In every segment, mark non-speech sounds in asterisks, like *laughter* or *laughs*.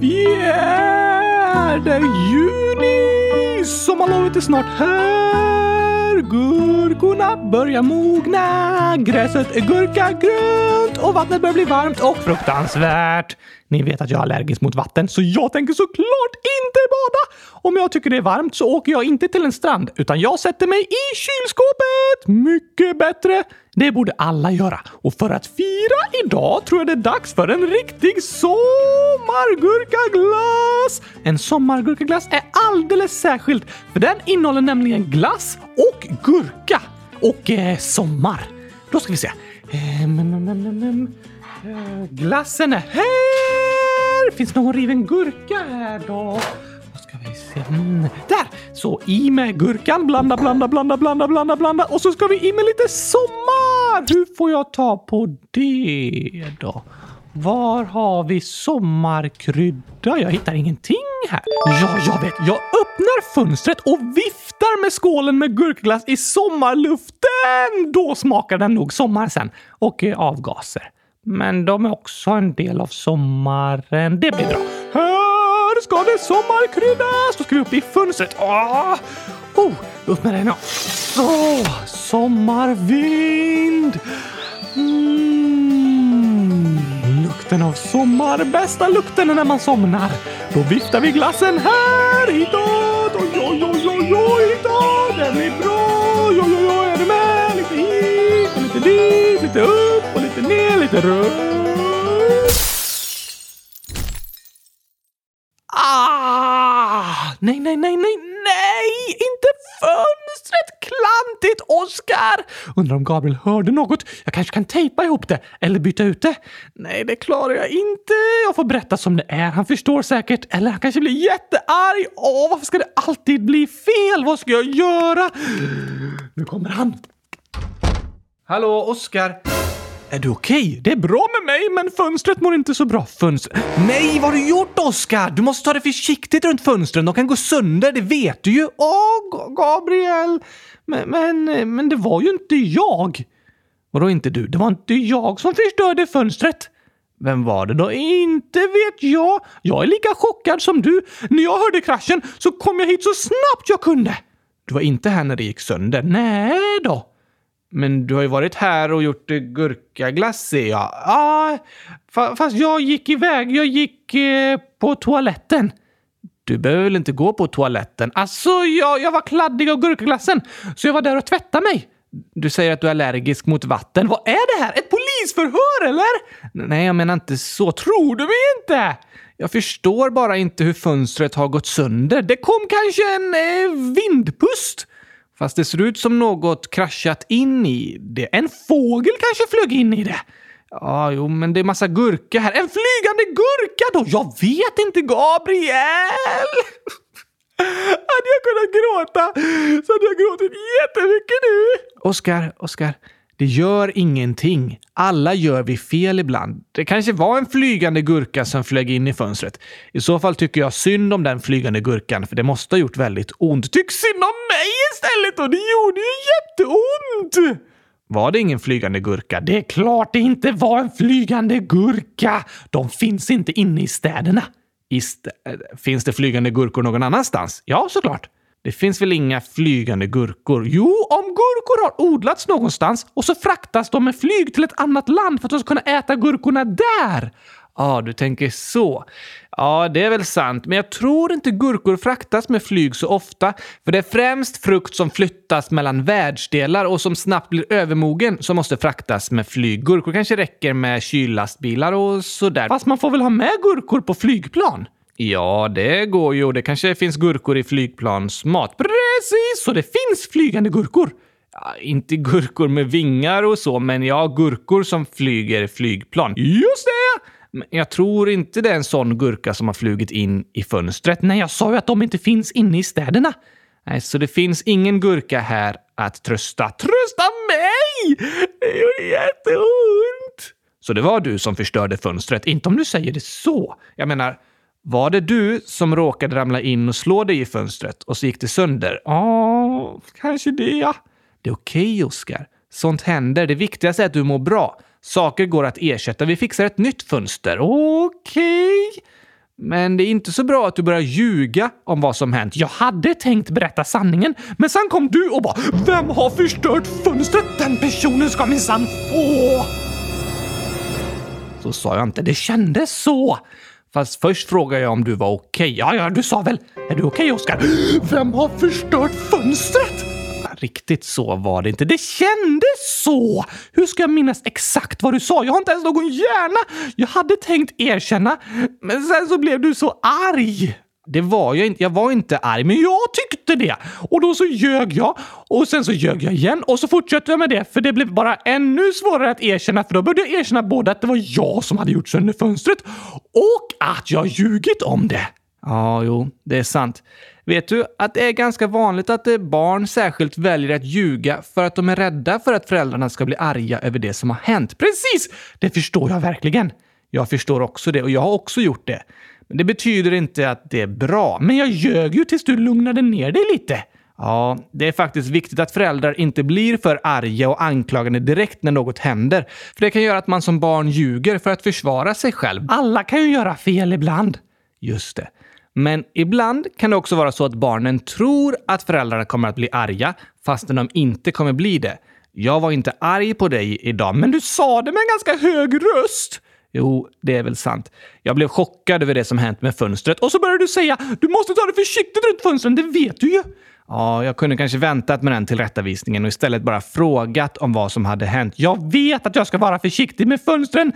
Fjärde juni! Sommarlovet är snart här. Gurkorna börjar mogna. Gräset är gurkagrönt och vattnet börjar bli varmt och fruktansvärt. Ni vet att jag är allergisk mot vatten, så jag tänker såklart inte bada. Om jag tycker det är varmt så åker jag inte till en strand, utan jag sätter mig i kylskåpet. Mycket bättre. Det borde alla göra. Och för att fira idag tror jag det är dags för en riktig sommargurkaglass! En sommargurkaglass är alldeles särskilt, för den innehåller nämligen glass och gurka. Och eh, sommar. Då ska vi se. Eh, mm, mm, mm, eh Glassen är här! Finns någon riven gurka här då? Vi se. Mm. Där! Så i med gurkan. Blanda, blanda, blanda, blanda, blanda, blanda. Och så ska vi i med lite sommar! Hur får jag ta på det då? Var har vi sommarkrydda? Jag hittar ingenting här. Ja, jag vet. Jag öppnar fönstret och viftar med skålen med gurkglass i sommarluften. Då smakar den nog sommar sen. Och eh, avgaser. Men de är också en del av sommaren. Det blir bra. Här ska det sommarkryddas! Då ska vi upp i fönstret. Åh! Oh, upp med den då. Ah, Så, sommarvind. Mm, lukten av sommar. Bästa lukten när man somnar. Då viftar vi glassen här, hitåt. Oj, oj, oj, oj, oj, hitåt. Den är bra. Oj, oj, oj, är du med? Lite hit och lite dit, lite upp och lite ner, lite runt. Nej, nej, nej, nej, nej! Inte fönstret! Klantigt, Oskar! Undrar om Gabriel hörde något. Jag kanske kan tejpa ihop det eller byta ut det. Nej, det klarar jag inte. Jag får berätta som det är. Han förstår säkert. Eller han kanske blir jättearg. Åh, varför ska det alltid bli fel? Vad ska jag göra? Nu kommer han. Hallå, Oskar. Är du okej? Okay? Det är bra med mig, men fönstret mår inte så bra. Fönstret... Nej, vad har du gjort, Oskar? Du måste ta det försiktigt runt fönstren. De kan gå sönder, det vet du ju. Åh, Gabriel! Men, men, men det var ju inte jag. Vadå inte du? Det var inte jag som förstörde fönstret. Vem var det då? Inte vet jag. Jag är lika chockad som du. När jag hörde kraschen så kom jag hit så snabbt jag kunde. Du var inte här när det gick sönder? Nej då. Men du har ju varit här och gjort eh, gurkaglass ser jag. Ja, fast jag gick iväg. Jag gick eh, på toaletten. Du behöver väl inte gå på toaletten? Alltså, jag, jag var kladdig av gurkaglassen, så jag var där och tvättade mig. Du säger att du är allergisk mot vatten. Vad är det här? Ett polisförhör, eller? Nej, jag menar inte så. Tror du mig inte? Jag förstår bara inte hur fönstret har gått sönder. Det kom kanske en eh, vindpust? Fast det ser ut som något kraschat in i det. En fågel kanske flög in i det. Ja, jo, men det är massa gurka här. En flygande gurka då? Jag vet inte, Gabriel! hade jag kunnat gråta så hade jag gråtit jättemycket nu. Oskar, Oskar. Det gör ingenting. Alla gör vi fel ibland. Det kanske var en flygande gurka som flög in i fönstret. I så fall tycker jag synd om den flygande gurkan, för det måste ha gjort väldigt ont. Tyck synd om mig istället och det gjorde ju jätteont! Var det ingen flygande gurka? Det är klart det inte var en flygande gurka! De finns inte inne i städerna. I st äh, finns det flygande gurkor någon annanstans? Ja, såklart. Det finns väl inga flygande gurkor? Jo, om gurkor har odlats någonstans och så fraktas de med flyg till ett annat land för att de ska kunna äta gurkorna där. Ja, ah, du tänker så. Ja, det är väl sant, men jag tror inte gurkor fraktas med flyg så ofta, för det är främst frukt som flyttas mellan världsdelar och som snabbt blir övermogen som måste fraktas med flyg. Gurkor kanske räcker med kyllastbilar och sådär. Fast man får väl ha med gurkor på flygplan? Ja, det går ju. Det kanske finns gurkor i flygplansmat. Precis! Så det finns flygande gurkor. Ja, inte gurkor med vingar och så, men ja, gurkor som flyger flygplan. Just det! Men jag tror inte det är en sån gurka som har flugit in i fönstret. Nej, jag sa ju att de inte finns inne i städerna. Nej, så det finns ingen gurka här att trösta. Trösta mig! Det gjorde jätteont! Så det var du som förstörde fönstret, inte om du säger det så. Jag menar, var det du som råkade ramla in och slå dig i fönstret och så gick det sönder? Ja, kanske det ja. Det är okej, okay, Oskar. Sånt händer. Det viktigaste är att du mår bra. Saker går att ersätta. Vi fixar ett nytt fönster. Okej. Okay. Men det är inte så bra att du börjar ljuga om vad som hänt. Jag hade tänkt berätta sanningen, men sen kom du och bara “Vem har förstört fönstret? Den personen ska minsann få!” Så sa jag inte. Det kändes så. Fast först frågade jag om du var okej. Okay. Ja, ja, du sa väl “Är du okej, okay, Oskar?” “Vem har förstört fönstret?” Riktigt så var det inte. Det kändes så! Hur ska jag minnas exakt vad du sa? Jag har inte ens någon hjärna! Jag hade tänkt erkänna, men sen så blev du så arg. Det var jag inte. Jag var inte arg, men jag tyckte det. Och då så ljög jag och sen så ljög jag igen och så fortsatte jag med det för det blev bara ännu svårare att erkänna för då började jag erkänna både att det var jag som hade gjort sönder fönstret och att jag ljugit om det. Ja, jo, det är sant. Vet du att det är ganska vanligt att eh, barn särskilt väljer att ljuga för att de är rädda för att föräldrarna ska bli arga över det som har hänt? Precis! Det förstår jag verkligen. Jag förstår också det och jag har också gjort det. Men det betyder inte att det är bra. Men jag ljög ju tills du lugnade ner dig lite. Ja, det är faktiskt viktigt att föräldrar inte blir för arga och anklagande direkt när något händer. För det kan göra att man som barn ljuger för att försvara sig själv. Alla kan ju göra fel ibland. Just det. Men ibland kan det också vara så att barnen tror att föräldrarna kommer att bli arga fastän de inte kommer bli det. Jag var inte arg på dig idag, men du sa det med en ganska hög röst. Jo, det är väl sant. Jag blev chockad över det som hänt med fönstret och så började du säga du måste ta det försiktigt runt fönstren, det vet du ju. Ja, jag kunde kanske väntat med den tillrättavisningen och istället bara frågat om vad som hade hänt. Jag vet att jag ska vara försiktig med fönstren,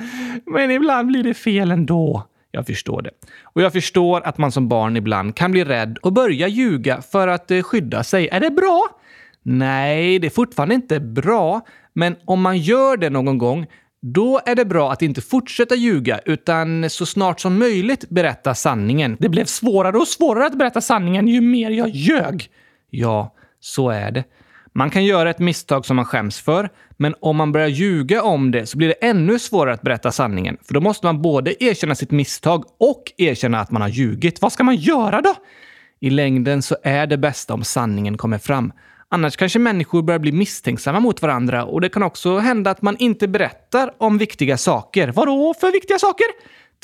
men ibland blir det fel ändå. Jag förstår det. Och jag förstår att man som barn ibland kan bli rädd och börja ljuga för att eh, skydda sig. Är det bra? Nej, det är fortfarande inte bra. Men om man gör det någon gång, då är det bra att inte fortsätta ljuga utan så snart som möjligt berätta sanningen. Det blev svårare och svårare att berätta sanningen ju mer jag ljög. Ja, så är det. Man kan göra ett misstag som man skäms för, men om man börjar ljuga om det så blir det ännu svårare att berätta sanningen. För då måste man både erkänna sitt misstag och erkänna att man har ljugit. Vad ska man göra då? I längden så är det bästa om sanningen kommer fram. Annars kanske människor börjar bli misstänksamma mot varandra och det kan också hända att man inte berättar om viktiga saker. Vadå för viktiga saker?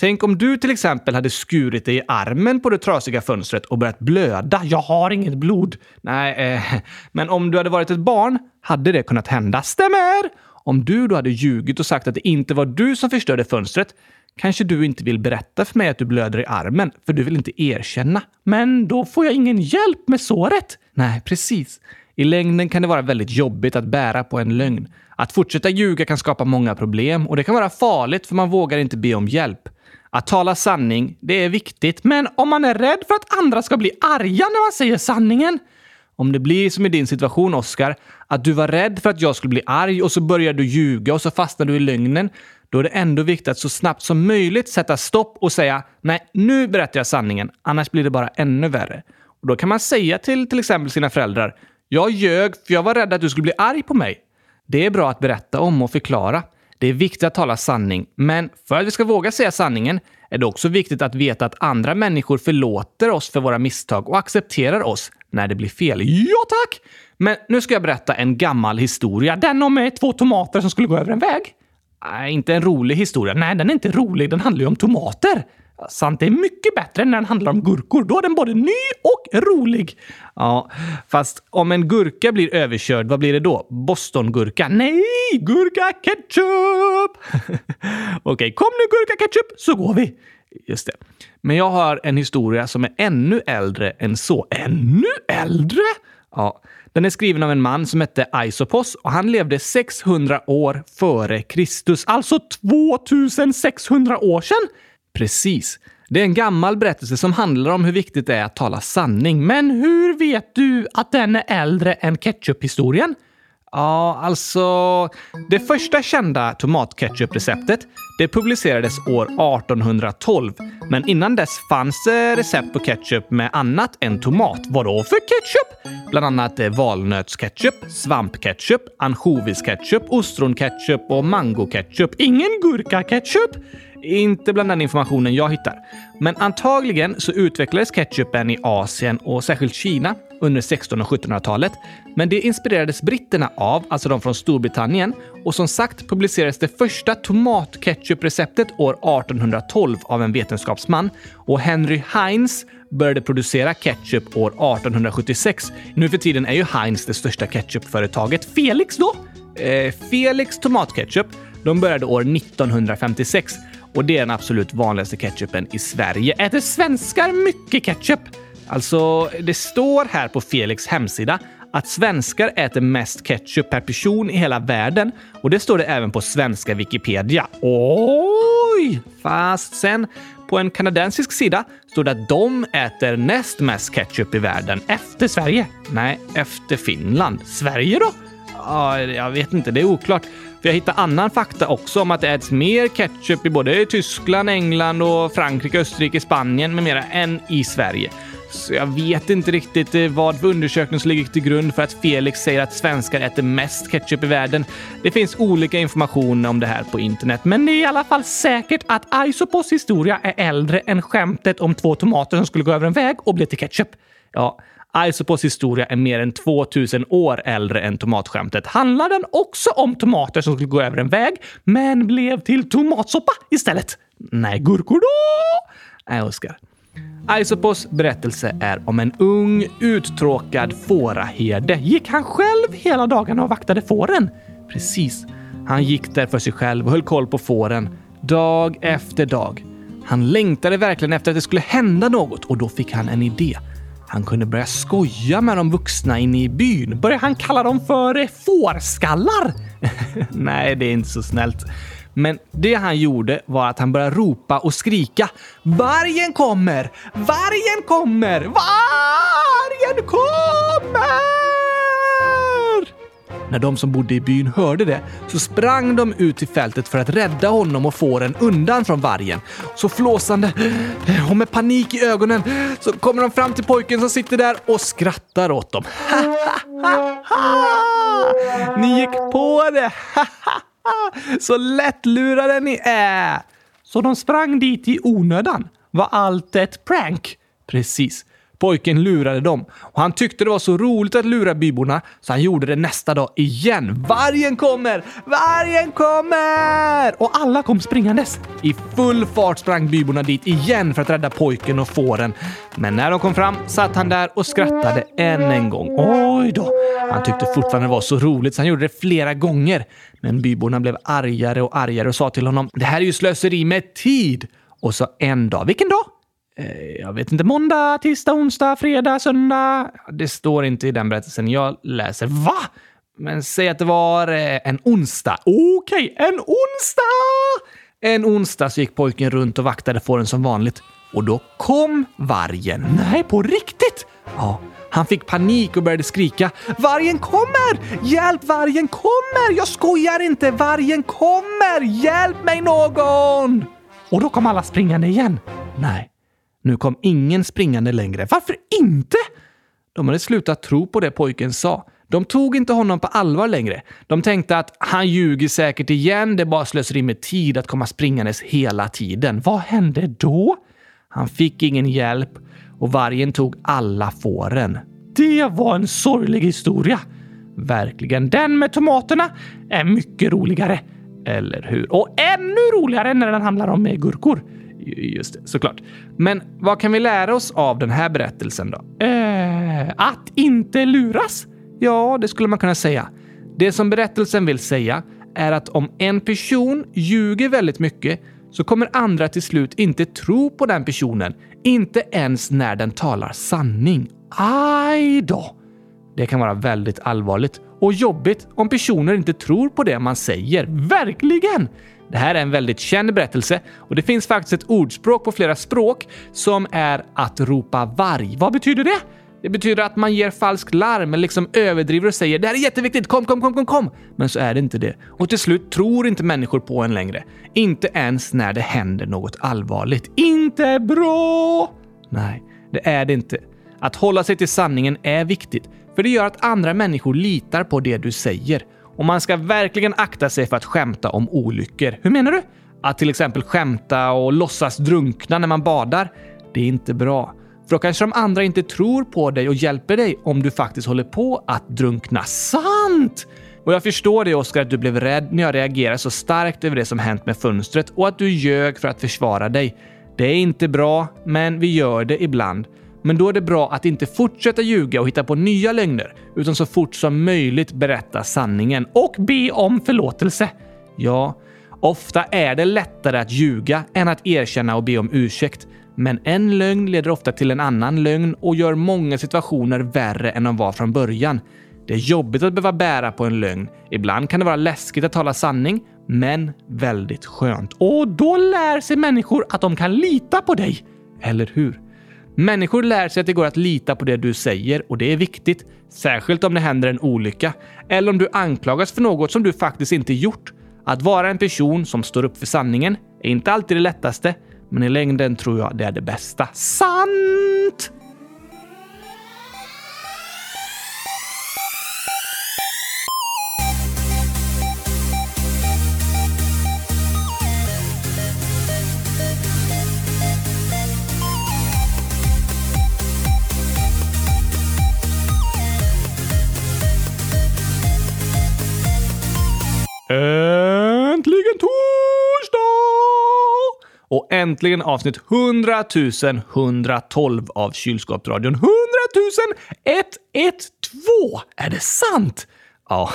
Tänk om du till exempel hade skurit dig i armen på det trasiga fönstret och börjat blöda. Jag har inget blod. Nej, eh, men om du hade varit ett barn hade det kunnat hända. Stämmer! Om du då hade ljugit och sagt att det inte var du som förstörde fönstret kanske du inte vill berätta för mig att du blöder i armen, för du vill inte erkänna. Men då får jag ingen hjälp med såret. Nej, precis. I längden kan det vara väldigt jobbigt att bära på en lögn. Att fortsätta ljuga kan skapa många problem och det kan vara farligt för man vågar inte be om hjälp. Att tala sanning, det är viktigt, men om man är rädd för att andra ska bli arga när man säger sanningen? Om det blir som i din situation, Oscar, att du var rädd för att jag skulle bli arg och så börjar du ljuga och så fastnar du i lögnen, då är det ändå viktigt att så snabbt som möjligt sätta stopp och säga nej, nu berättar jag sanningen, annars blir det bara ännu värre. Och Då kan man säga till till exempel sina föräldrar jag ljög för jag var rädd att du skulle bli arg på mig. Det är bra att berätta om och förklara. Det är viktigt att tala sanning, men för att vi ska våga säga sanningen är det också viktigt att veta att andra människor förlåter oss för våra misstag och accepterar oss när det blir fel. Ja, tack! Men nu ska jag berätta en gammal historia. Den om eh, två tomater som skulle gå över en väg. Nej, inte en rolig historia. Nej, den är inte rolig. Den handlar ju om tomater. Sant, det är mycket bättre när den handlar om gurkor. Då är den både ny och rolig. Ja, fast om en gurka blir överkörd, vad blir det då? Bostongurka? Nej, gurka ketchup! *laughs* Okej, okay, kom nu gurka ketchup så går vi. Just det. Men jag har en historia som är ännu äldre än så. Ännu äldre? Ja, den är skriven av en man som hette Aisopos och han levde 600 år före Kristus. Alltså 2600 år sedan! Precis. Det är en gammal berättelse som handlar om hur viktigt det är att tala sanning. Men hur vet du att den är äldre än ketchuphistorien? Ja, alltså... Det första kända tomatketchupreceptet det publicerades år 1812. Men innan dess fanns det recept på ketchup med annat än tomat. Vadå för ketchup? Bland annat eh, valnötsketchup, svampketchup, ansjovisketchup, ostronketchup och mangoketchup. Ingen gurkaketchup? Inte bland den informationen jag hittar. Men antagligen så utvecklades ketchupen i Asien och särskilt Kina under 1600 och 1700-talet. Men det inspirerades britterna av, alltså de från Storbritannien. Och som sagt publicerades det första tomatketchupreceptet år 1812 av en vetenskapsman. Och Henry Heinz började producera ketchup år 1876. Nu för tiden är ju Heinz det största ketchupföretaget. Felix då? Eh, Felix tomatketchup. De började år 1956 och det är den absolut vanligaste ketchupen i Sverige. Äter svenskar mycket ketchup? Alltså, det står här på Felix hemsida att svenskar äter mest ketchup per person i hela världen och det står det även på svenska Wikipedia. Oj! Fast sen på en kanadensisk sida står det att de äter näst mest ketchup i världen efter Sverige. Nej, efter Finland. Sverige då? Ja, jag vet inte, det är oklart. För jag hittar annan fakta också om att det äts mer ketchup i både Tyskland, England och Frankrike, Österrike, Spanien med mera än i Sverige. Så jag vet inte riktigt eh, vad för undersökning som ligger till grund för att Felix säger att svenskar äter mest ketchup i världen. Det finns olika information om det här på internet, men det är i alla fall säkert att Isopos historia är äldre än skämtet om två tomater som skulle gå över en väg och bli till ketchup. Ja, Alltså Isopos historia är mer än 2000 år äldre än tomatskämtet. Handlar den också om tomater som skulle gå över en väg, men blev till tomatsoppa istället? Nej, gurkor då? Nej, Oskar. Isopos berättelse är om en ung, uttråkad fåraherde. Gick han själv hela dagarna och vaktade fåren? Precis. Han gick där för sig själv och höll koll på fåren. Dag efter dag. Han längtade verkligen efter att det skulle hända något och då fick han en idé. Han kunde börja skoja med de vuxna inne i byn. Började han kalla dem för fårskallar? *laughs* Nej, det är inte så snällt. Men det han gjorde var att han började ropa och skrika. Vargen kommer! Vargen kommer! Vargen kommer! När de som bodde i byn hörde det så sprang de ut till fältet för att rädda honom och fåren undan från vargen. Så flåsande och med panik i ögonen så kommer de fram till pojken som sitter där och skrattar åt dem. Ni gick på det! Så lättlurade ni är! Så de sprang dit i onödan? Var allt ett prank? Precis. Pojken lurade dem och han tyckte det var så roligt att lura byborna så han gjorde det nästa dag igen. Vargen kommer! Vargen kommer! Och alla kom springandes. I full fart sprang byborna dit igen för att rädda pojken och fåren. Men när de kom fram satt han där och skrattade än en gång. Oj då! Han tyckte fortfarande det var så roligt så han gjorde det flera gånger. Men byborna blev argare och argare och sa till honom “Det här är ju slöseri med tid!” Och så en dag, vilken dag? Eh, jag vet inte, måndag, tisdag, onsdag, fredag, söndag. Det står inte i den berättelsen jag läser. Va? Men säg att det var eh, en onsdag. Okej, okay, en onsdag! En onsdag så gick pojken runt och vaktade fåren som vanligt. Och då kom vargen. Nej, på riktigt? Ja, han fick panik och började skrika. Vargen kommer! Hjälp, vargen kommer! Jag skojar inte! Vargen kommer! Hjälp mig någon! Och då kom alla springande igen. Nej, nu kom ingen springande längre. Varför inte? De hade slutat tro på det pojken sa. De tog inte honom på allvar längre. De tänkte att han ljuger säkert igen, det bara slöseri med tid att komma springandes hela tiden. Vad hände då? Han fick ingen hjälp och vargen tog alla fåren. Det var en sorglig historia. Verkligen. Den med tomaterna är mycket roligare. Eller hur? Och ännu roligare när den handlar om gurkor. Just det, såklart. Men vad kan vi lära oss av den här berättelsen då? Eh, att inte luras? Ja, det skulle man kunna säga. Det som berättelsen vill säga är att om en person ljuger väldigt mycket så kommer andra till slut inte tro på den personen, inte ens när den talar sanning. Aj då! Det kan vara väldigt allvarligt och jobbigt om personer inte tror på det man säger. Verkligen! Det här är en väldigt känd berättelse och det finns faktiskt ett ordspråk på flera språk som är att ropa varg. Vad betyder det? Det betyder att man ger falskt larm eller liksom överdriver och säger “det här är jätteviktigt, kom, kom, kom, kom, kom”. Men så är det inte det. Och till slut tror inte människor på en längre. Inte ens när det händer något allvarligt. Inte bra! Nej, det är det inte. Att hålla sig till sanningen är viktigt, för det gör att andra människor litar på det du säger och man ska verkligen akta sig för att skämta om olyckor. Hur menar du? Att till exempel skämta och låtsas drunkna när man badar, det är inte bra. För då kanske de andra inte tror på dig och hjälper dig om du faktiskt håller på att drunkna. Sant! Och jag förstår det Oskar att du blev rädd när jag reagerade så starkt över det som hänt med fönstret och att du ljög för att försvara dig. Det är inte bra, men vi gör det ibland. Men då är det bra att inte fortsätta ljuga och hitta på nya lögner, utan så fort som möjligt berätta sanningen och be om förlåtelse. Ja, ofta är det lättare att ljuga än att erkänna och be om ursäkt. Men en lögn leder ofta till en annan lögn och gör många situationer värre än de var från början. Det är jobbigt att behöva bära på en lögn. Ibland kan det vara läskigt att tala sanning, men väldigt skönt. Och då lär sig människor att de kan lita på dig. Eller hur? Människor lär sig att det går att lita på det du säger och det är viktigt. Särskilt om det händer en olycka eller om du anklagas för något som du faktiskt inte gjort. Att vara en person som står upp för sanningen är inte alltid det lättaste, men i längden tror jag det är det bästa. Sant! Äntligen torsdag! Och äntligen avsnitt 100 112 av Kylskåpsradion. 100 112! Är det sant? Ja,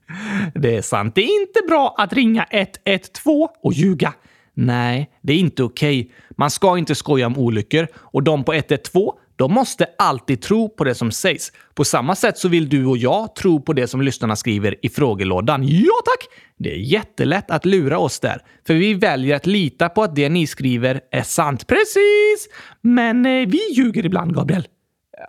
*laughs* det är sant. Det är inte bra att ringa 112 och ljuga. Nej, det är inte okej. Okay. Man ska inte skoja om olyckor och de på 112 de måste alltid tro på det som sägs. På samma sätt så vill du och jag tro på det som lyssnarna skriver i frågelådan. Ja tack! Det är jättelätt att lura oss där, för vi väljer att lita på att det ni skriver är sant. Precis! Men eh, vi ljuger ibland, Gabriel.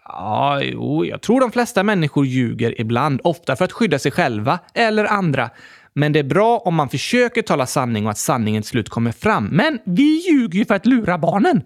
Ja, jo, jag tror de flesta människor ljuger ibland, ofta för att skydda sig själva eller andra. Men det är bra om man försöker tala sanning och att sanningen till slut kommer fram. Men vi ljuger ju för att lura barnen.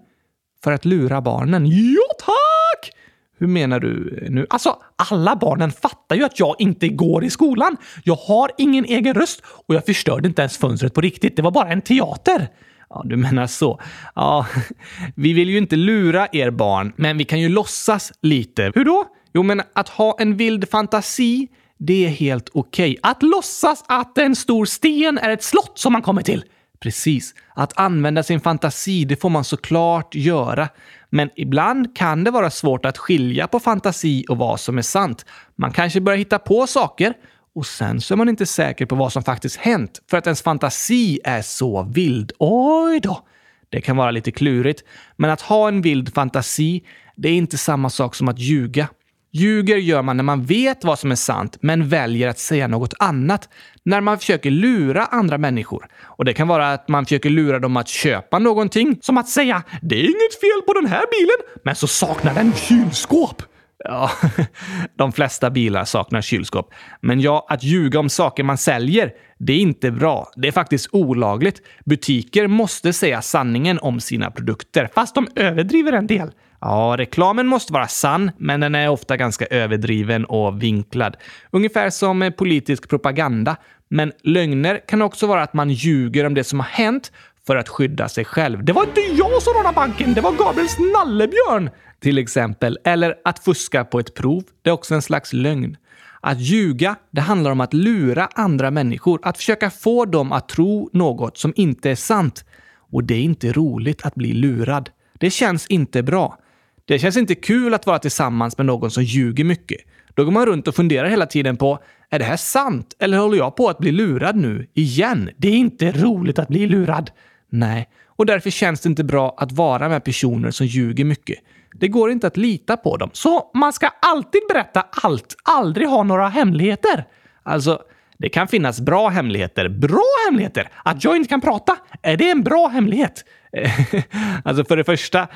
För att lura barnen? Ja, tack! Hur menar du eh, nu? Alltså, alla barnen fattar ju att jag inte går i skolan. Jag har ingen egen röst och jag förstörde inte ens fönstret på riktigt. Det var bara en teater. Ja, du menar så. Ja, *laughs* vi vill ju inte lura er barn, men vi kan ju låtsas lite. Hur då? Jo, men att ha en vild fantasi, det är helt okej. Okay. Att låtsas att en stor sten är ett slott som man kommer till. Precis. Att använda sin fantasi, det får man såklart göra. Men ibland kan det vara svårt att skilja på fantasi och vad som är sant. Man kanske börjar hitta på saker och sen så är man inte säker på vad som faktiskt hänt för att ens fantasi är så vild. Oj då! Det kan vara lite klurigt, men att ha en vild fantasi, det är inte samma sak som att ljuga. Ljuger gör man när man vet vad som är sant, men väljer att säga något annat. När man försöker lura andra människor. Och Det kan vara att man försöker lura dem att köpa någonting. Som att säga “Det är inget fel på den här bilen, men så saknar den kylskåp”. Ja, *laughs* de flesta bilar saknar kylskåp. Men ja, att ljuga om saker man säljer, det är inte bra. Det är faktiskt olagligt. Butiker måste säga sanningen om sina produkter, fast de överdriver en del. Ja, reklamen måste vara sann, men den är ofta ganska överdriven och vinklad. Ungefär som politisk propaganda. Men lögner kan också vara att man ljuger om det som har hänt för att skydda sig själv. Det var inte jag som rånade banken, det var Gabriels nallebjörn! Till exempel. Eller att fuska på ett prov. Det är också en slags lögn. Att ljuga, det handlar om att lura andra människor. Att försöka få dem att tro något som inte är sant. Och det är inte roligt att bli lurad. Det känns inte bra. Det känns inte kul att vara tillsammans med någon som ljuger mycket. Då går man runt och funderar hela tiden på är det här sant eller håller jag på att bli lurad nu igen? Det är inte roligt att bli lurad. Nej, och därför känns det inte bra att vara med personer som ljuger mycket. Det går inte att lita på dem. Så man ska alltid berätta allt, aldrig ha några hemligheter. Alltså, det kan finnas bra hemligheter. Bra hemligheter! Att jag inte kan prata, är det en bra hemlighet? *laughs* alltså för det första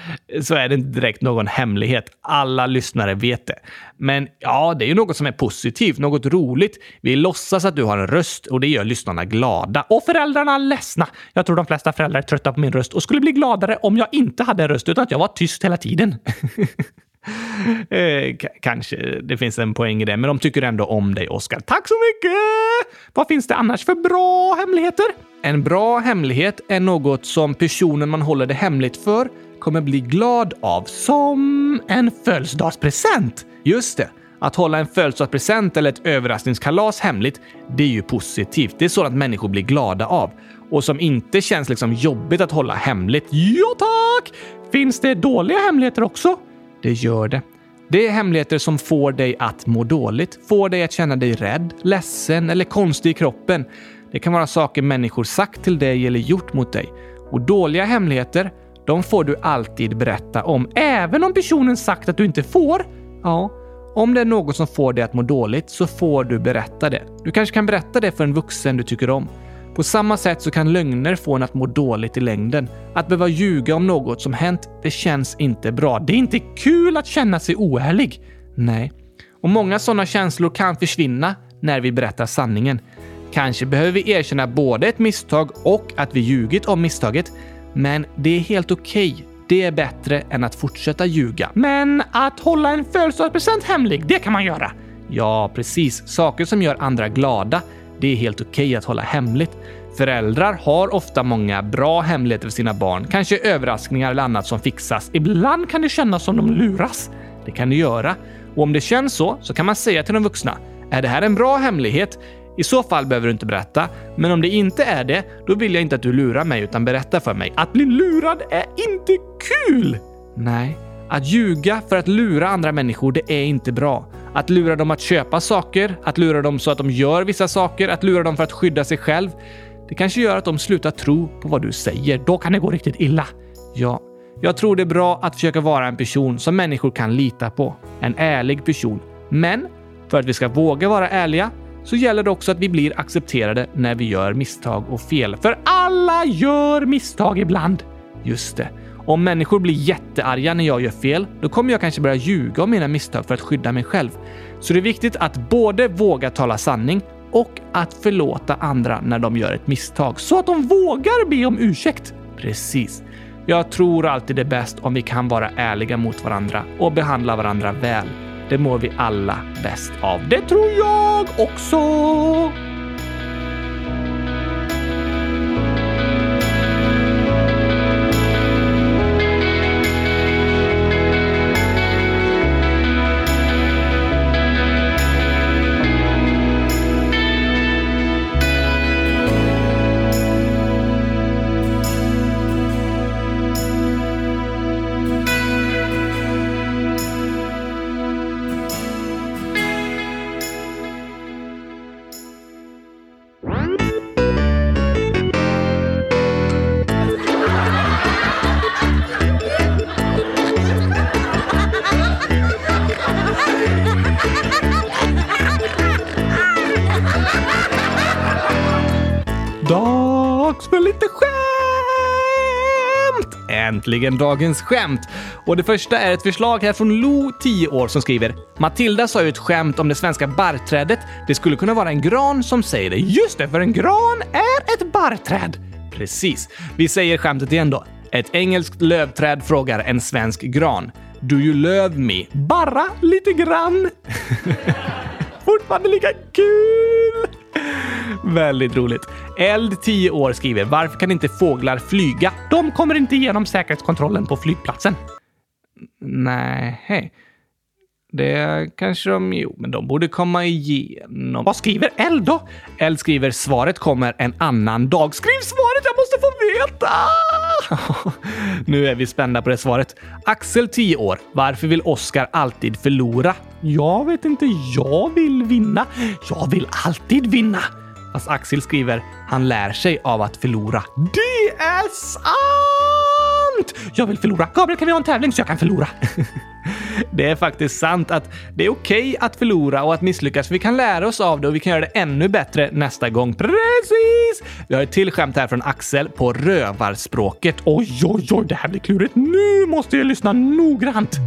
så är det inte direkt någon hemlighet. Alla lyssnare vet det. Men ja, det är ju något som är positivt, något roligt. Vi låtsas att du har en röst och det gör lyssnarna glada. Och föräldrarna ledsna. Jag tror de flesta föräldrar är trötta på min röst och skulle bli gladare om jag inte hade en röst utan att jag var tyst hela tiden. *laughs* *laughs* eh, kanske det finns en poäng i det, men de tycker ändå om dig, Oskar. Tack så mycket! Vad finns det annars för bra hemligheter? En bra hemlighet är något som personen man håller det hemligt för kommer bli glad av, som en födelsedagspresent. Just det. Att hålla en födelsedagspresent eller ett överraskningskalas hemligt, det är ju positivt. Det är sådant människor blir glada av och som inte känns liksom jobbigt att hålla hemligt. Ja, tack! Finns det dåliga hemligheter också? Det gör det. Det är hemligheter som får dig att må dåligt, får dig att känna dig rädd, ledsen eller konstig i kroppen. Det kan vara saker människor sagt till dig eller gjort mot dig. Och dåliga hemligheter, de får du alltid berätta om, även om personen sagt att du inte får. Ja, om det är något som får dig att må dåligt så får du berätta det. Du kanske kan berätta det för en vuxen du tycker om. På samma sätt så kan lögner få en att må dåligt i längden. Att behöva ljuga om något som hänt, det känns inte bra. Det är inte kul att känna sig oärlig. Nej. Och många sådana känslor kan försvinna när vi berättar sanningen. Kanske behöver vi erkänna både ett misstag och att vi ljugit om misstaget. Men det är helt okej. Okay. Det är bättre än att fortsätta ljuga. Men att hålla en födelsedagspresent hemlig, det kan man göra. Ja, precis. Saker som gör andra glada, det är helt okej okay att hålla hemligt. Föräldrar har ofta många bra hemligheter för sina barn, kanske överraskningar eller annat som fixas. Ibland kan det kännas som de luras. Det kan det göra. Och om det känns så, så kan man säga till de vuxna. Är det här en bra hemlighet? I så fall behöver du inte berätta. Men om det inte är det, då vill jag inte att du lurar mig utan berätta för mig. Att bli lurad är inte kul! Nej, att ljuga för att lura andra människor, det är inte bra. Att lura dem att köpa saker, att lura dem så att de gör vissa saker, att lura dem för att skydda sig själv. Det kanske gör att de slutar tro på vad du säger. Då kan det gå riktigt illa. Ja, jag tror det är bra att försöka vara en person som människor kan lita på. En ärlig person. Men för att vi ska våga vara ärliga så gäller det också att vi blir accepterade när vi gör misstag och fel. För alla gör misstag ibland. Just det. Om människor blir jättearga när jag gör fel, då kommer jag kanske börja ljuga om mina misstag för att skydda mig själv. Så det är viktigt att både våga tala sanning och att förlåta andra när de gör ett misstag så att de vågar be om ursäkt. Precis. Jag tror alltid det är bäst om vi kan vara ärliga mot varandra och behandla varandra väl. Det mår vi alla bäst av. Det tror jag också! Dags för lite skämt! äntligen dagens skämt. Och det första är ett förslag här från Lo, 10 år, som skriver “Matilda sa ju ett skämt om det svenska barrträdet. Det skulle kunna vara en gran som säger det. Just det, för en gran är ett barrträd!” Precis. Vi säger skämtet igen då. Ett engelskt lövträd frågar en svensk gran. Do you love me? Bara lite grann. *laughs* Fortfarande lika kul! Väldigt roligt. Eld, 10 år, skriver “Varför kan inte fåglar flyga? De kommer inte igenom säkerhetskontrollen på flygplatsen.” Nej. Det kanske de... Jo, men de borde komma igenom. Vad skriver Eld då? Eld skriver “Svaret kommer en annan dag”. Skriv svaret! Jag måste få veta! *laughs* nu är vi spända på det svaret. Axel, 10 år. Varför vill Oskar alltid förlora? Jag vet inte. Jag vill vinna. Jag vill alltid vinna. Fast Axel skriver han lär sig av att förlora. Det är sant! Jag vill förlora. Gabriel, kan vi ha en tävling så jag kan förlora? *laughs* det är faktiskt sant att det är okej okay att förlora och att misslyckas. För vi kan lära oss av det och vi kan göra det ännu bättre nästa gång. Precis! Vi har ett till skämt här från Axel på rövarspråket. Oj, oj, oj, det här blir klurigt. Nu måste jag lyssna noggrant.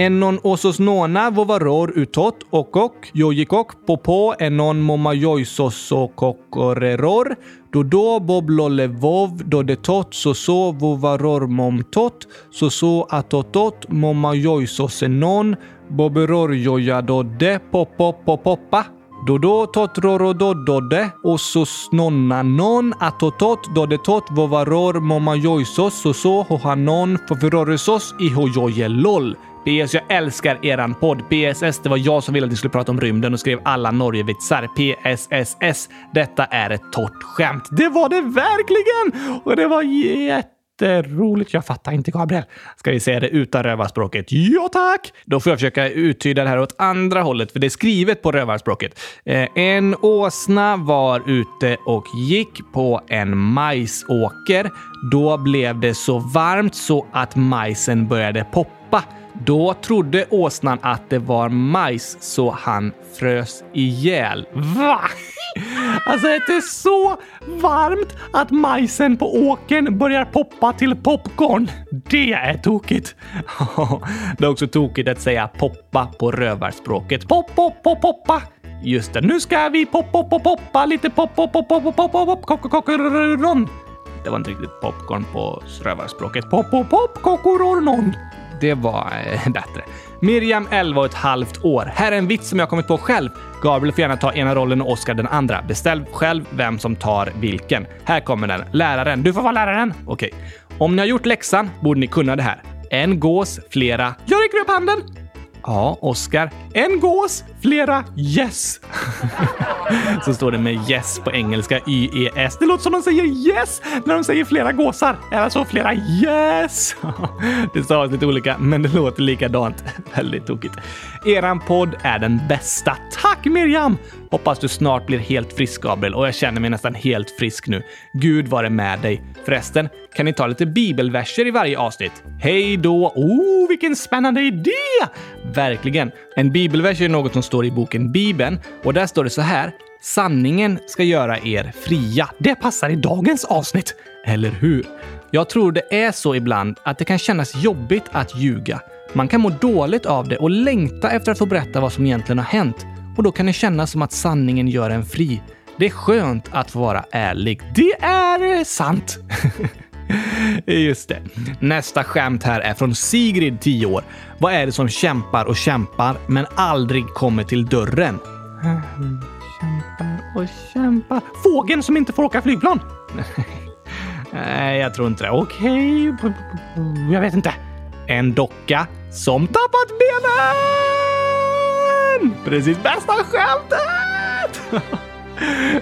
Enon osos nona vovaror utot okok jojikok popo enon momajoisosokokoreror dodo boblolevov dodetot soso vovaror momtot soso atotot momajoisosenon boberor jojadodde popopopoppa Dodo tot rorododode osos nonnanon atotot dodetot vovaror momajoisos soso hohanon fofiroresos ihojojelol. PS, jag älskar eran podd. PSS, det var jag som ville att ni skulle prata om rymden och skrev alla Norgevitsar. PSSS, detta är ett torrt skämt. Det var det verkligen! Och det var jätteroligt. Jag fattar inte, Gabriel. Ska vi säga det utan rövarspråket? Ja, tack! Då får jag försöka uttyda det här åt andra hållet, för det är skrivet på rövarspråket. Eh, en åsna var ute och gick på en majsåker. Då blev det så varmt så att majsen började poppa. Då trodde åsnan att det var majs så han frös ihjäl. Va? Alltså det är så varmt att majsen på åken börjar poppa till popcorn. Det är tokigt! Det är också tokigt att säga poppa på rövarspråket. Pop, pop, pop, poppa! Just det, nu ska vi pop, pop, pop, poppa lite pop, pop, pop, pop, pop, pop, pop, popcorn. Det var inte riktigt popcorn på rövarspråket. Pop, pop, pop, kokorornon. Det var eh, bättre. Miriam, 11 och ett halvt år. Här är en vits som jag kommit på själv. Gabriel får gärna ta ena rollen och Oscar den andra. Beställ själv vem som tar vilken. Här kommer den. Läraren. Du får vara läraren. Okej. Om ni har gjort läxan borde ni kunna det här. En gås, flera... Jag räcker upp handen! Ja, Oskar. En gås, flera yes. *laughs* Så står det med yes på engelska, Y-E-S. Det låter som de säger yes när de säger flera gåsar. Alltså flera yes. *laughs* Det stavas lite olika, men det låter likadant. *laughs* Väldigt tokigt. Eran podd är den bästa. Tack Miriam! Hoppas du snart blir helt frisk, Gabriel. Och jag känner mig nästan helt frisk nu. Gud vare med dig. Förresten, kan ni ta lite bibelverser i varje avsnitt? Hej då! Oh, vilken spännande idé! Verkligen. En bibelvers är något som står i boken Bibeln och där står det så här. Sanningen ska göra er fria. Det passar i dagens avsnitt. Eller hur? Jag tror det är så ibland att det kan kännas jobbigt att ljuga. Man kan må dåligt av det och längta efter att få berätta vad som egentligen har hänt. Och då kan det kännas som att sanningen gör en fri. Det är skönt att vara ärlig. Det är sant! *laughs* Just det. Nästa skämt här är från Sigrid, 10 år. Vad är det som kämpar och kämpar men aldrig kommer till dörren? Kämpar och kämpar. Fågeln som inte får åka flygplan? *laughs* Nej, jag tror inte det. Okej, okay. jag vet inte. En docka som tappat benen! Precis bästa skämtet! *laughs*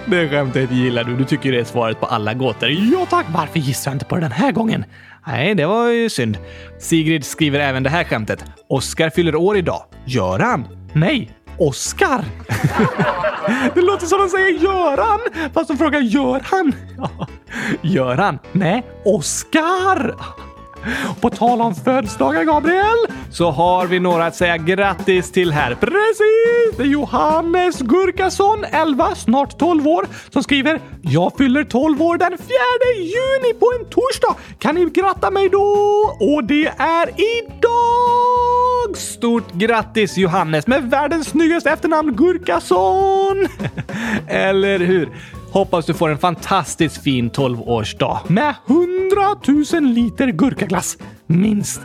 Det skämtet gillar du. Du tycker det är svaret på alla gåtor. Ja tack! Varför gissar jag inte på det den här gången? Nej, det var ju synd. Sigrid skriver även det här skämtet. Oskar fyller år idag. Gör han? Nej, Oskar! *laughs* det låter som de säger Göran, fast de frågar gör han? *laughs* Gör han? Nej, Oskar! På tal om födelsedagar, Gabriel, så har vi några att säga grattis till här. Precis! Det är Johannes Gurkason, 11, snart 12 år, som skriver “Jag fyller 12 år den 4 juni på en torsdag. Kan ni gratta mig då?” Och det är idag! Stort grattis Johannes med världens snyggaste efternamn Gurkason! *laughs* Eller hur? Hoppas du får en fantastiskt fin 12-årsdag med 100 000 liter gurkaglass. Minst.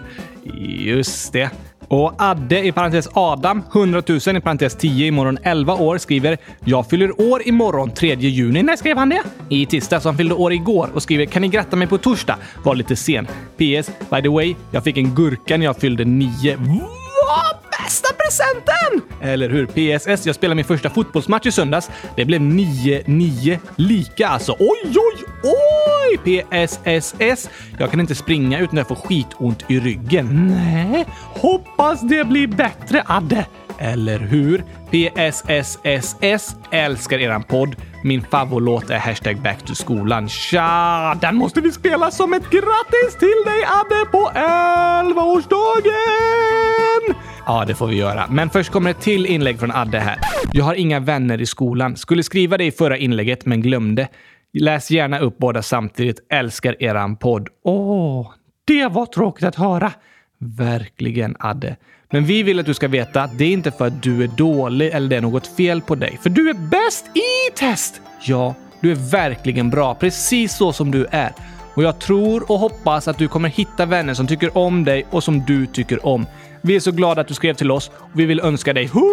Just det. Och Adde i parentes Adam, 100 000 i parentes 10 imorgon 11 år, skriver “Jag fyller år imorgon 3 juni”. När skrev han det? I tisdag, så han fyllde år igår och skriver “Kan ni gratta mig på torsdag?” Var lite sen. PS, by the way, jag fick en gurka när jag fyllde 9. What? Bästa presenten! Eller hur? PSS, jag spelade min första fotbollsmatch i söndags. Det blev 9-9 lika alltså. Oj, oj, oj! PSSS, jag kan inte springa utan jag får skitont i ryggen. Nej, hoppas det blir bättre, Adde. Eller hur? PSSSS älskar eran podd. Min favoritlåt är hashtag back to skolan. Tja! Den måste vi spela som ett grattis till dig Adde på 11-årsdagen! Ja, det får vi göra. Men först kommer ett till inlägg från Adde här. Jag har inga vänner i skolan. Skulle skriva det i förra inlägget, men glömde. Läs gärna upp båda samtidigt. Älskar eran podd. Åh, det var tråkigt att höra. Verkligen, Adde. Men vi vill att du ska veta att det är inte för att du är dålig eller det är något fel på dig. För du är bäst i test! Ja, du är verkligen bra, precis så som du är. Och jag tror och hoppas att du kommer hitta vänner som tycker om dig och som du tycker om. Vi är så glada att du skrev till oss och vi vill önska dig 100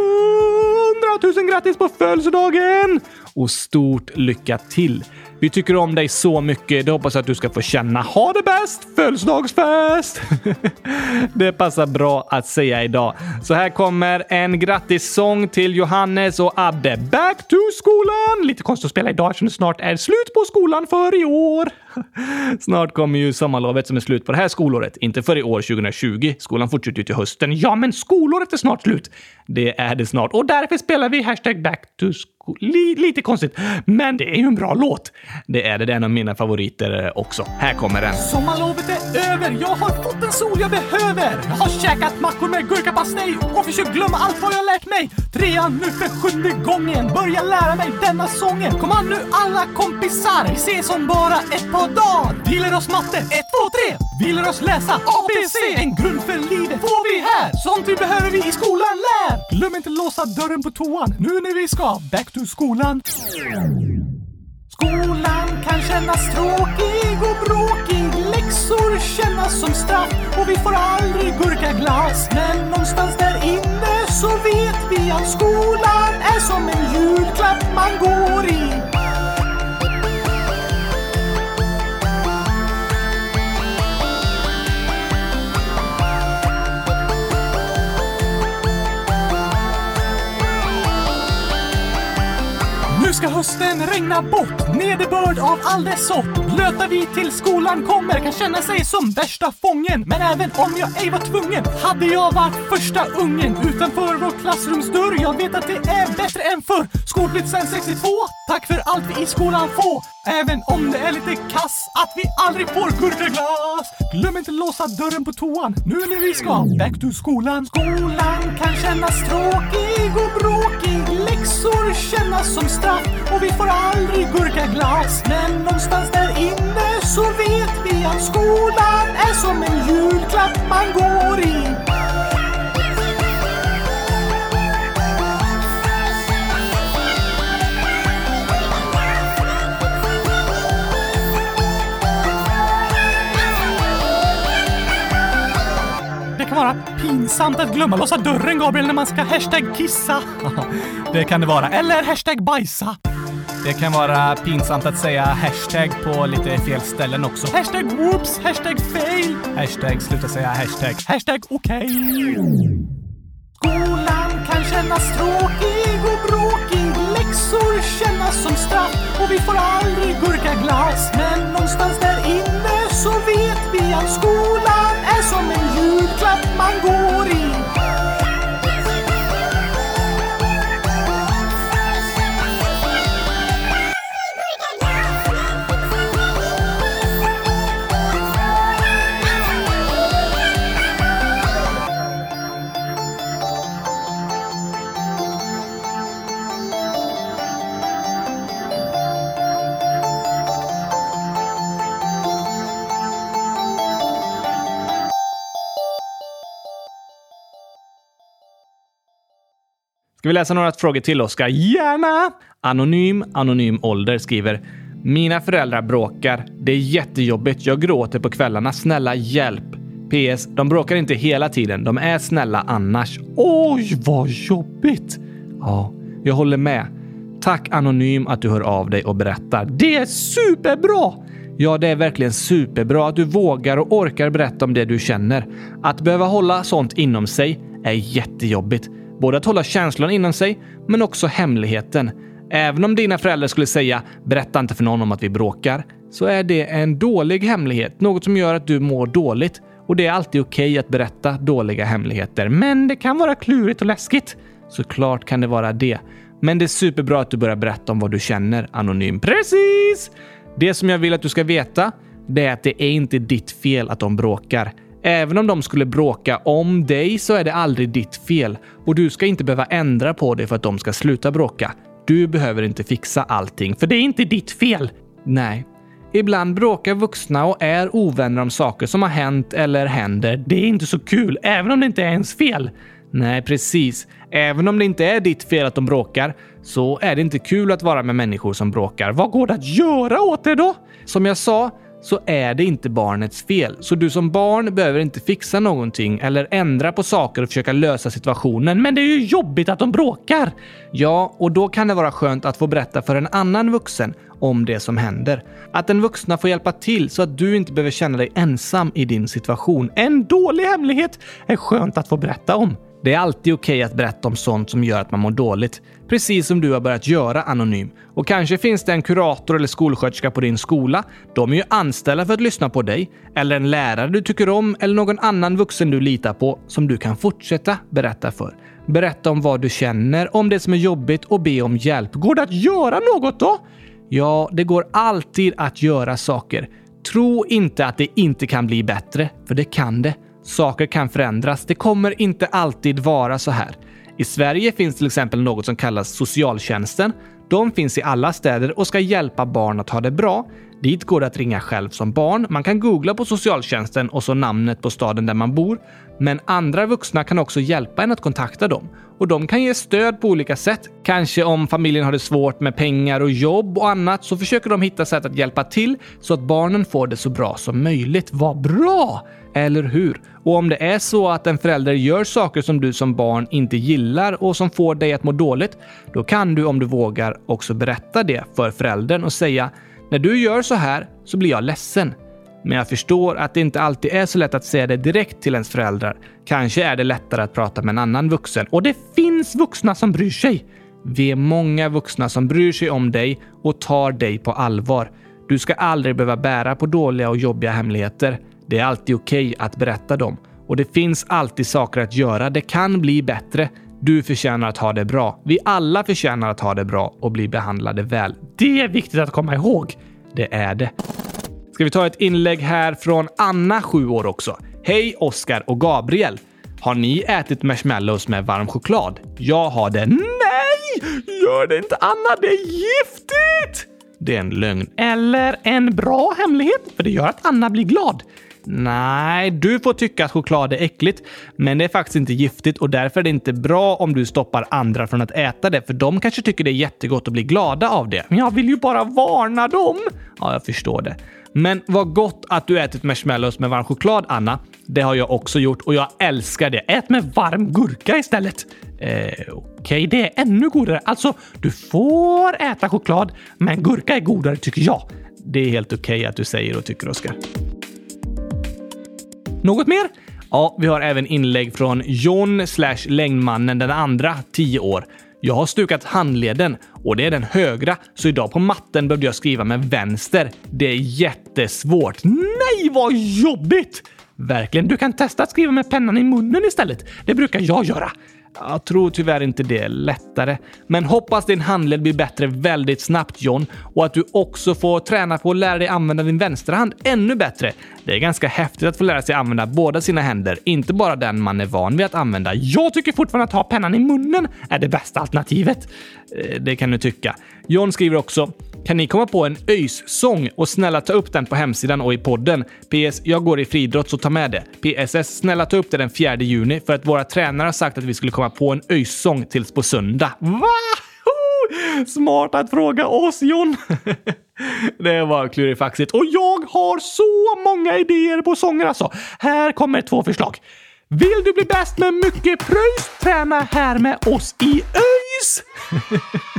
000 grattis på födelsedagen! Och stort lycka till! Vi tycker om dig så mycket. Det hoppas jag att du ska få känna. Ha det bäst! Födelsedagsfest! *laughs* det passar bra att säga idag. Så här kommer en grattissång till Johannes och Abbe. Back to skolan! Lite konstigt att spela idag eftersom det snart är slut på skolan för i år. *laughs* Snart kommer ju sommarlovet som är slut på det här skolåret. Inte för i år 2020. Skolan fortsätter ju till hösten. Ja, men skolåret är snart slut. Det är det snart och därför spelar vi hashtag back to school. lite konstigt, men det är ju en bra låt. Det är det. Det är en av mina favoriter eh, också. Här kommer den. Sommarlovet är över. Jag har fått den sol jag behöver. Jag har käkat mackor med gurkapastej och försökt glömma allt vad jag lärt mig. Trean nu för sjunde gången. Börja lära mig denna sången. Kom an nu alla kompisar. Vi ses om bara ett par dagar. Vi lär oss matte. 1, 2, 3. Vi lär oss läsa ABC. En grund för livet får vi här. Sånt vi behöver vi i skolan lär. Glöm inte låsa dörren på toan nu när vi ska back to skolan. Skolan kan kännas tråkig och bråkig. Läxor kännas som straff och vi får aldrig gurkaglass. Men någonstans där inne så vet vi att skolan är som en julklapp man går i. ska hösten regna bort, nederbörd av all dess sort. Blöta vi till skolan kommer kan känna sig som värsta fången. Men även om jag ej var tvungen hade jag varit första ungen utanför vår klassrumsdörr. Jag vet att det är bättre än förr. Skolplikt sen 62, tack för allt vi i skolan får. Även om det är lite kass att vi aldrig får gurkaglass. Glöm inte låsa dörren på toan nu när vi ska back to skolan. Skolan kan kännas tråkig och bråkig. Läxor kännas som straff och vi får aldrig gurkaglass. Men någonstans där inne så vet vi att skolan är som en julklapp man går i. vara pinsamt att glömma låsa dörren, Gabriel, när man ska hashtag kissa. *laughs* Det kan det vara. Eller hashtag bajsa. Det kan vara pinsamt att säga hashtag på lite fel ställen också. Hashtag whoops, hashtag fail, hashtag sluta säga hashtag, hashtag okej. Skolan kan kännas tråkig och bråkig. Läxor kännas som straff och vi får aldrig gurkaglass. Men någonstans där inne så vet vi att skolan är som en julklapp Ska vi läsa några frågor till, Oskar? Gärna! Anonym, anonym ålder skriver Mina föräldrar bråkar. Det är jättejobbigt. Jag gråter på kvällarna. Snälla hjälp. PS. De bråkar inte hela tiden. De är snälla annars. Oj, vad jobbigt! Ja, jag håller med. Tack Anonym att du hör av dig och berättar. Det är superbra! Ja, det är verkligen superbra att du vågar och orkar berätta om det du känner. Att behöva hålla sånt inom sig är jättejobbigt. Både att hålla känslan inom sig, men också hemligheten. Även om dina föräldrar skulle säga “berätta inte för någon om att vi bråkar” så är det en dålig hemlighet, något som gör att du mår dåligt. Och det är alltid okej okay att berätta dåliga hemligheter, men det kan vara klurigt och läskigt. Såklart kan det vara det. Men det är superbra att du börjar berätta om vad du känner anonym. Precis! Det som jag vill att du ska veta, det är att det är inte ditt fel att de bråkar. Även om de skulle bråka om dig så är det aldrig ditt fel och du ska inte behöva ändra på det för att de ska sluta bråka. Du behöver inte fixa allting, för det är inte ditt fel. Nej, Ibland bråkar vuxna och är ovänner om saker som har hänt eller händer. Det är inte så kul, även om det inte är ens fel. Nej, precis. Även om det inte är ditt fel att de bråkar så är det inte kul att vara med människor som bråkar. Vad går det att göra åt det då? Som jag sa så är det inte barnets fel. Så du som barn behöver inte fixa någonting eller ändra på saker och försöka lösa situationen. Men det är ju jobbigt att de bråkar! Ja, och då kan det vara skönt att få berätta för en annan vuxen om det som händer. Att den vuxna får hjälpa till så att du inte behöver känna dig ensam i din situation. En dålig hemlighet är skönt att få berätta om. Det är alltid okej okay att berätta om sånt som gör att man mår dåligt. Precis som du har börjat göra anonym. Och kanske finns det en kurator eller skolsköterska på din skola. De är ju anställda för att lyssna på dig. Eller en lärare du tycker om eller någon annan vuxen du litar på som du kan fortsätta berätta för. Berätta om vad du känner, om det som är jobbigt och be om hjälp. Går det att göra något då? Ja, det går alltid att göra saker. Tro inte att det inte kan bli bättre, för det kan det. Saker kan förändras. Det kommer inte alltid vara så här. I Sverige finns till exempel något som kallas socialtjänsten. De finns i alla städer och ska hjälpa barn att ha det bra. Dit går det att ringa själv som barn. Man kan googla på socialtjänsten och så namnet på staden där man bor. Men andra vuxna kan också hjälpa en att kontakta dem. Och de kan ge stöd på olika sätt. Kanske om familjen har det svårt med pengar och jobb och annat så försöker de hitta sätt att hjälpa till så att barnen får det så bra som möjligt. Vad bra! Eller hur? Och om det är så att en förälder gör saker som du som barn inte gillar och som får dig att må dåligt, då kan du om du vågar också berätta det för föräldern och säga när du gör så här så blir jag ledsen. Men jag förstår att det inte alltid är så lätt att säga det direkt till ens föräldrar. Kanske är det lättare att prata med en annan vuxen. Och det finns vuxna som bryr sig! Vi är många vuxna som bryr sig om dig och tar dig på allvar. Du ska aldrig behöva bära på dåliga och jobbiga hemligheter. Det är alltid okej okay att berätta dem. Och det finns alltid saker att göra. Det kan bli bättre. Du förtjänar att ha det bra. Vi alla förtjänar att ha det bra och bli behandlade väl. Det är viktigt att komma ihåg. Det är det. Ska vi ta ett inlägg här från Anna, 7 år också. Hej Oskar och Gabriel! Har ni ätit marshmallows med varm choklad? Jag har det. Nej! Gör det inte Anna, det är giftigt! Det är en lögn. Eller en bra hemlighet, för det gör att Anna blir glad. Nej, du får tycka att choklad är äckligt, men det är faktiskt inte giftigt och därför är det inte bra om du stoppar andra från att äta det, för de kanske tycker det är jättegott och blir glada av det. Men jag vill ju bara varna dem! Ja, jag förstår det. Men vad gott att du ätit marshmallows med varm choklad, Anna. Det har jag också gjort och jag älskar det. Ät med varm gurka istället. Eh, Okej, okay, det är ännu godare. Alltså, du får äta choklad, men gurka är godare tycker jag. Det är helt okej okay att du säger och tycker, Oskar. Något mer? Ja, vi har även inlägg från John slash längdmannen den andra, 10 år. Jag har stukat handleden och det är den högra, så idag på matten behövde jag skriva med vänster. Det är jättesvårt. Nej, vad jobbigt! Verkligen. Du kan testa att skriva med pennan i munnen istället. Det brukar jag göra. Jag tror tyvärr inte det är lättare. Men hoppas din handled blir bättre väldigt snabbt John och att du också får träna på att lära dig använda din vänsterhand ännu bättre. Det är ganska häftigt att få lära sig använda båda sina händer, inte bara den man är van vid att använda. Jag tycker fortfarande att ha pennan i munnen är det bästa alternativet. Eh, det kan du tycka. John skriver också kan ni komma på en ÖIS-sång och snälla ta upp den på hemsidan och i podden? PS. Jag går i friidrott så ta med det. PSS. Snälla ta upp det den 4 juni för att våra tränare har sagt att vi skulle komma på en ÖIS-sång tills på söndag. Va? Smart att fråga oss John. *laughs* det var klurifaxigt. Och jag har så många idéer på sånger alltså. Här kommer två förslag. Vill du bli bäst med mycket pröjs? Träna här med oss i ÖIS! *laughs*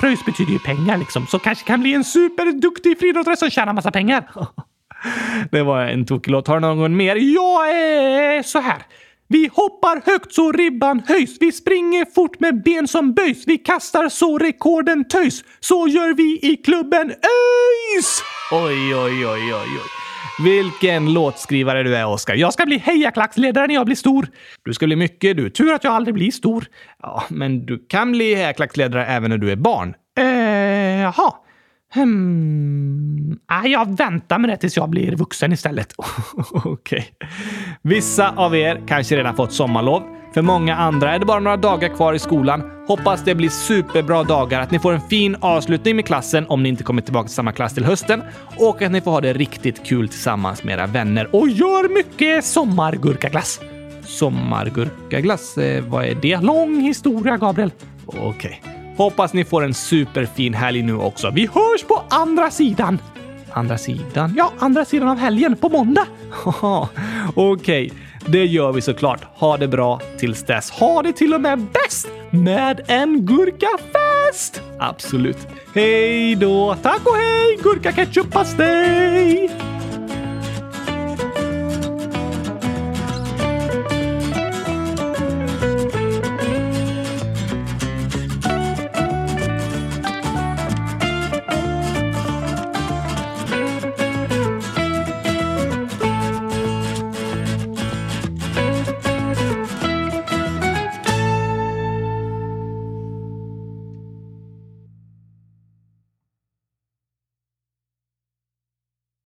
Pröjs betyder ju pengar liksom, så kanske kan bli en superduktig friidrottare som tjänar massa pengar. *laughs* det var en tokig låt. Har du någon mer? Jag är så här. Vi hoppar högt så ribban höjs. Vi springer fort med ben som böjs. Vi kastar så rekorden töjs. Så gör vi i klubben ÖIS! Oj, oj, oj, oj, oj. Vilken låtskrivare du är, Oskar. Jag ska bli hejaklacksledare när jag blir stor. Du ska bli mycket du. Tur att jag aldrig blir stor. Ja, men du kan bli hejaklacksledare även när du är barn. Eh, jaha. Hmm. Ah, jag väntar med det tills jag blir vuxen istället. *laughs* Okej. Okay. Vissa av er kanske redan fått sommarlov. För många andra är det bara några dagar kvar i skolan. Hoppas det blir superbra dagar, att ni får en fin avslutning med klassen om ni inte kommer tillbaka till samma klass till hösten och att ni får ha det riktigt kul tillsammans med era vänner och gör mycket sommargurkaglass. Sommargurkaglass, eh, vad är det? Lång historia, Gabriel. Okej. Okay. Hoppas ni får en superfin helg nu också. Vi hörs på andra sidan! Andra sidan? Ja, andra sidan av helgen, på måndag. Okej, okay. det gör vi såklart. Ha det bra tills dess. Ha det till och med bäst med en gurkafest! Absolut. Hej då! Tack och hej, gurka ketchup pastej!